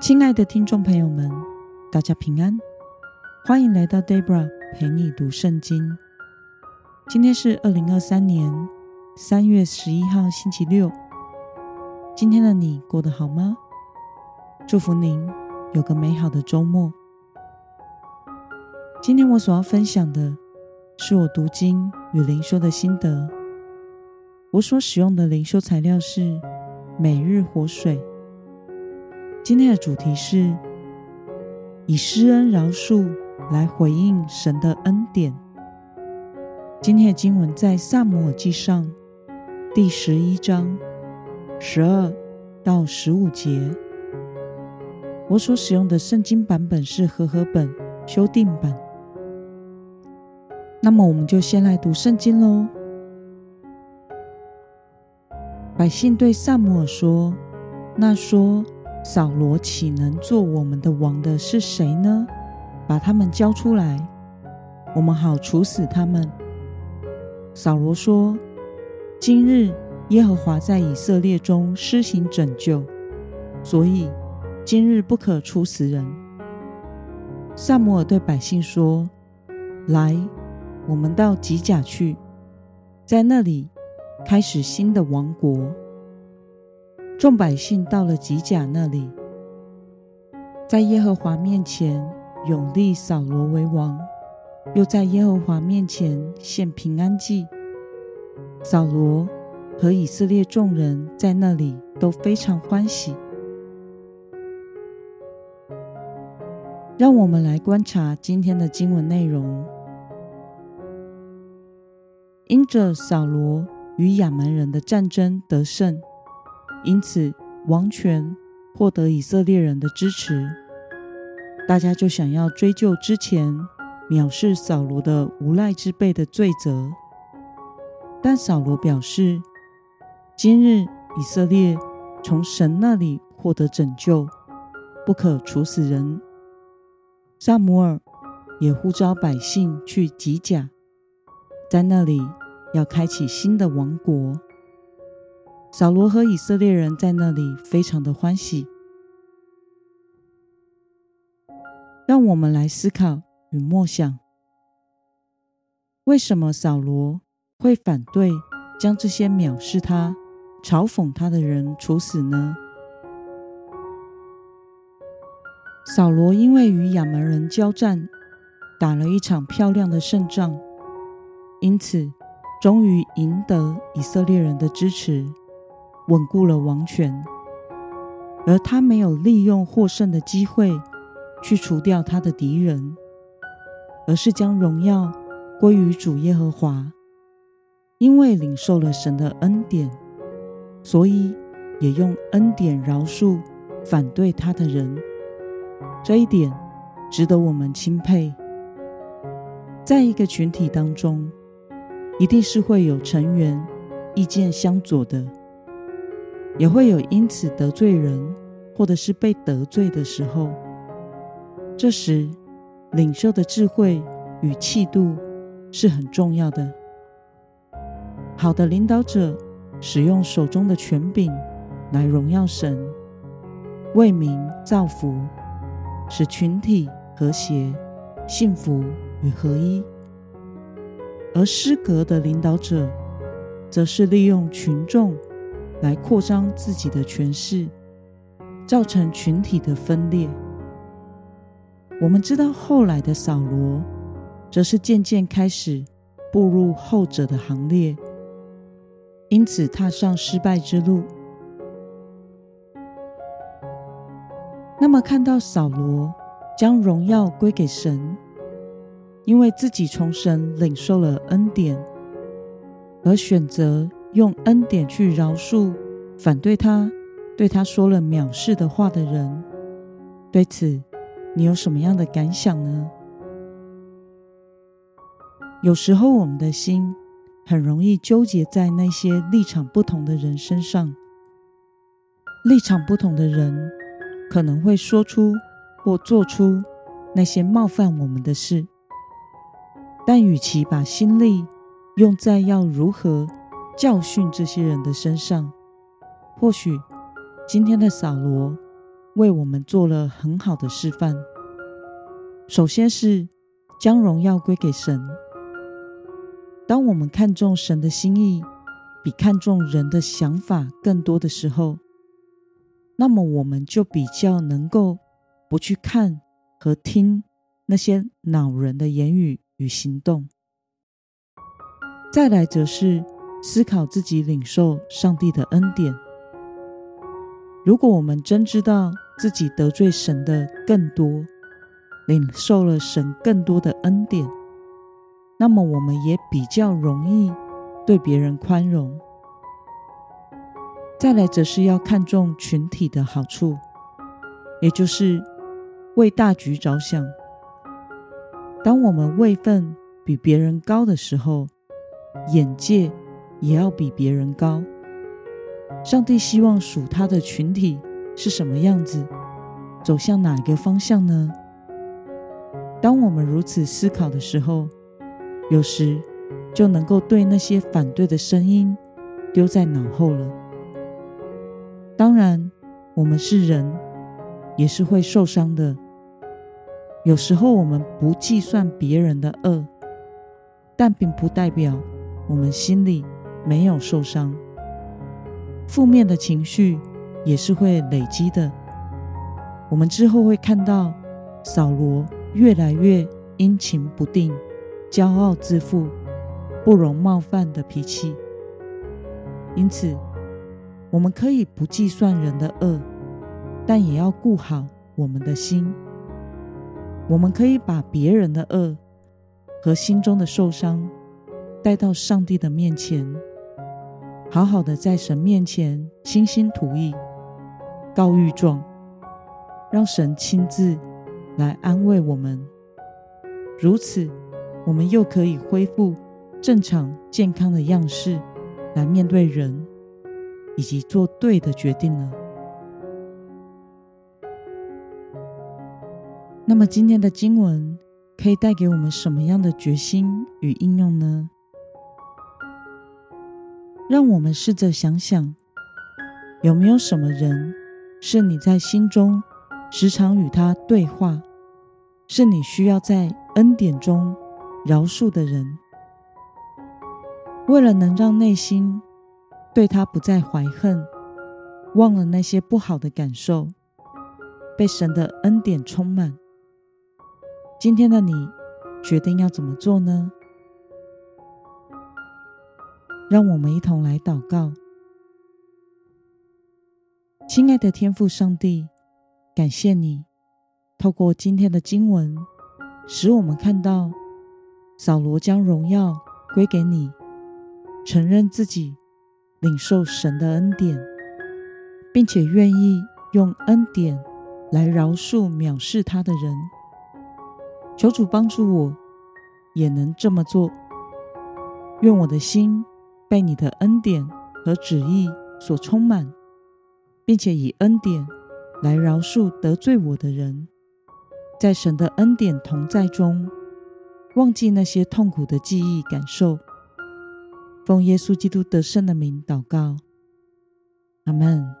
亲爱的听众朋友们，大家平安，欢迎来到 Debra 陪你读圣经。今天是二零二三年三月十一号，星期六。今天的你过得好吗？祝福您有个美好的周末。今天我所要分享的是我读经与灵修的心得。我所使用的灵修材料是每日活水。今天的主题是以施恩饶恕来回应神的恩典。今天的经文在撒母耳记上第十一章十二到十五节。我所使用的圣经版本是和合本修订版。那么，我们就先来读圣经喽。百姓对撒母尔说：“那说。”扫罗岂能做我们的王的是谁呢？把他们交出来，我们好处死他们。扫罗说：“今日耶和华在以色列中施行拯救，所以今日不可处死人。”撒母耳对百姓说：“来，我们到吉甲去，在那里开始新的王国。”众百姓到了吉甲那里，在耶和华面前拥立扫罗为王，又在耶和华面前献平安祭。扫罗和以色列众人在那里都非常欢喜。让我们来观察今天的经文内容。因着扫罗与亚扪人的战争得胜。因此，王权获得以色列人的支持，大家就想要追究之前藐视扫罗的无赖之辈的罪责。但扫罗表示，今日以色列从神那里获得拯救，不可处死人。撒母耳也呼召百姓去吉甲，在那里要开启新的王国。扫罗和以色列人在那里非常的欢喜。让我们来思考与默想：为什么扫罗会反对将这些藐视他、嘲讽他的人处死呢？扫罗因为与亚扪人交战，打了一场漂亮的胜仗，因此终于赢得以色列人的支持。稳固了王权，而他没有利用获胜的机会去除掉他的敌人，而是将荣耀归于主耶和华。因为领受了神的恩典，所以也用恩典饶恕反对他的人。这一点值得我们钦佩。在一个群体当中，一定是会有成员意见相左的。也会有因此得罪人，或者是被得罪的时候。这时，领袖的智慧与气度是很重要的。好的领导者使用手中的权柄来荣耀神，为民造福，使群体和谐、幸福与合一；而失格的领导者，则是利用群众。来扩张自己的权势，造成群体的分裂。我们知道后来的扫罗，则是渐渐开始步入后者的行列，因此踏上失败之路。那么，看到扫罗将荣耀归给神，因为自己从神领受了恩典，而选择。用恩典去饶恕反对他、对他说了藐视的话的人，对此你有什么样的感想呢？有时候我们的心很容易纠结在那些立场不同的人身上，立场不同的人可能会说出或做出那些冒犯我们的事，但与其把心力用在要如何教训这些人的身上，或许今天的扫罗为我们做了很好的示范。首先是将荣耀归给神。当我们看重神的心意，比看重人的想法更多的时候，那么我们就比较能够不去看和听那些恼人的言语与行动。再来则是思考自己领受上帝的恩典。如果我们真知道自己得罪神的更多，领受了神更多的恩典，那么我们也比较容易对别人宽容。再来则是要看重群体的好处，也就是为大局着想。当我们位分比别人高的时候，眼界也要比别人高。上帝希望属他的群体是什么样子，走向哪个方向呢？当我们如此思考的时候，有时就能够对那些反对的声音丢在脑后了。当然，我们是人，也是会受伤的。有时候我们不计算别人的恶，但并不代表我们心里没有受伤。负面的情绪也是会累积的。我们之后会看到扫罗越来越阴晴不定。骄傲自负、不容冒犯的脾气，因此我们可以不计算人的恶，但也要顾好我们的心。我们可以把别人的恶和心中的受伤带到上帝的面前，好好的在神面前倾心吐意、告御状，让神亲自来安慰我们。如此。我们又可以恢复正常健康的样式，来面对人，以及做对的决定了。那么今天的经文可以带给我们什么样的决心与应用呢？让我们试着想想，有没有什么人是你在心中时常与他对话，是你需要在恩典中饶恕的人，为了能让内心对他不再怀恨，忘了那些不好的感受，被神的恩典充满。今天的你决定要怎么做呢？让我们一同来祷告。亲爱的天父上帝，感谢你透过今天的经文，使我们看到。扫罗将荣耀归给你，承认自己领受神的恩典，并且愿意用恩典来饶恕藐视他的人。求主帮助我，也能这么做。愿我的心被你的恩典和旨意所充满，并且以恩典来饶恕得罪我的人，在神的恩典同在中。忘记那些痛苦的记忆、感受，奉耶稣基督得胜的名祷告，阿门。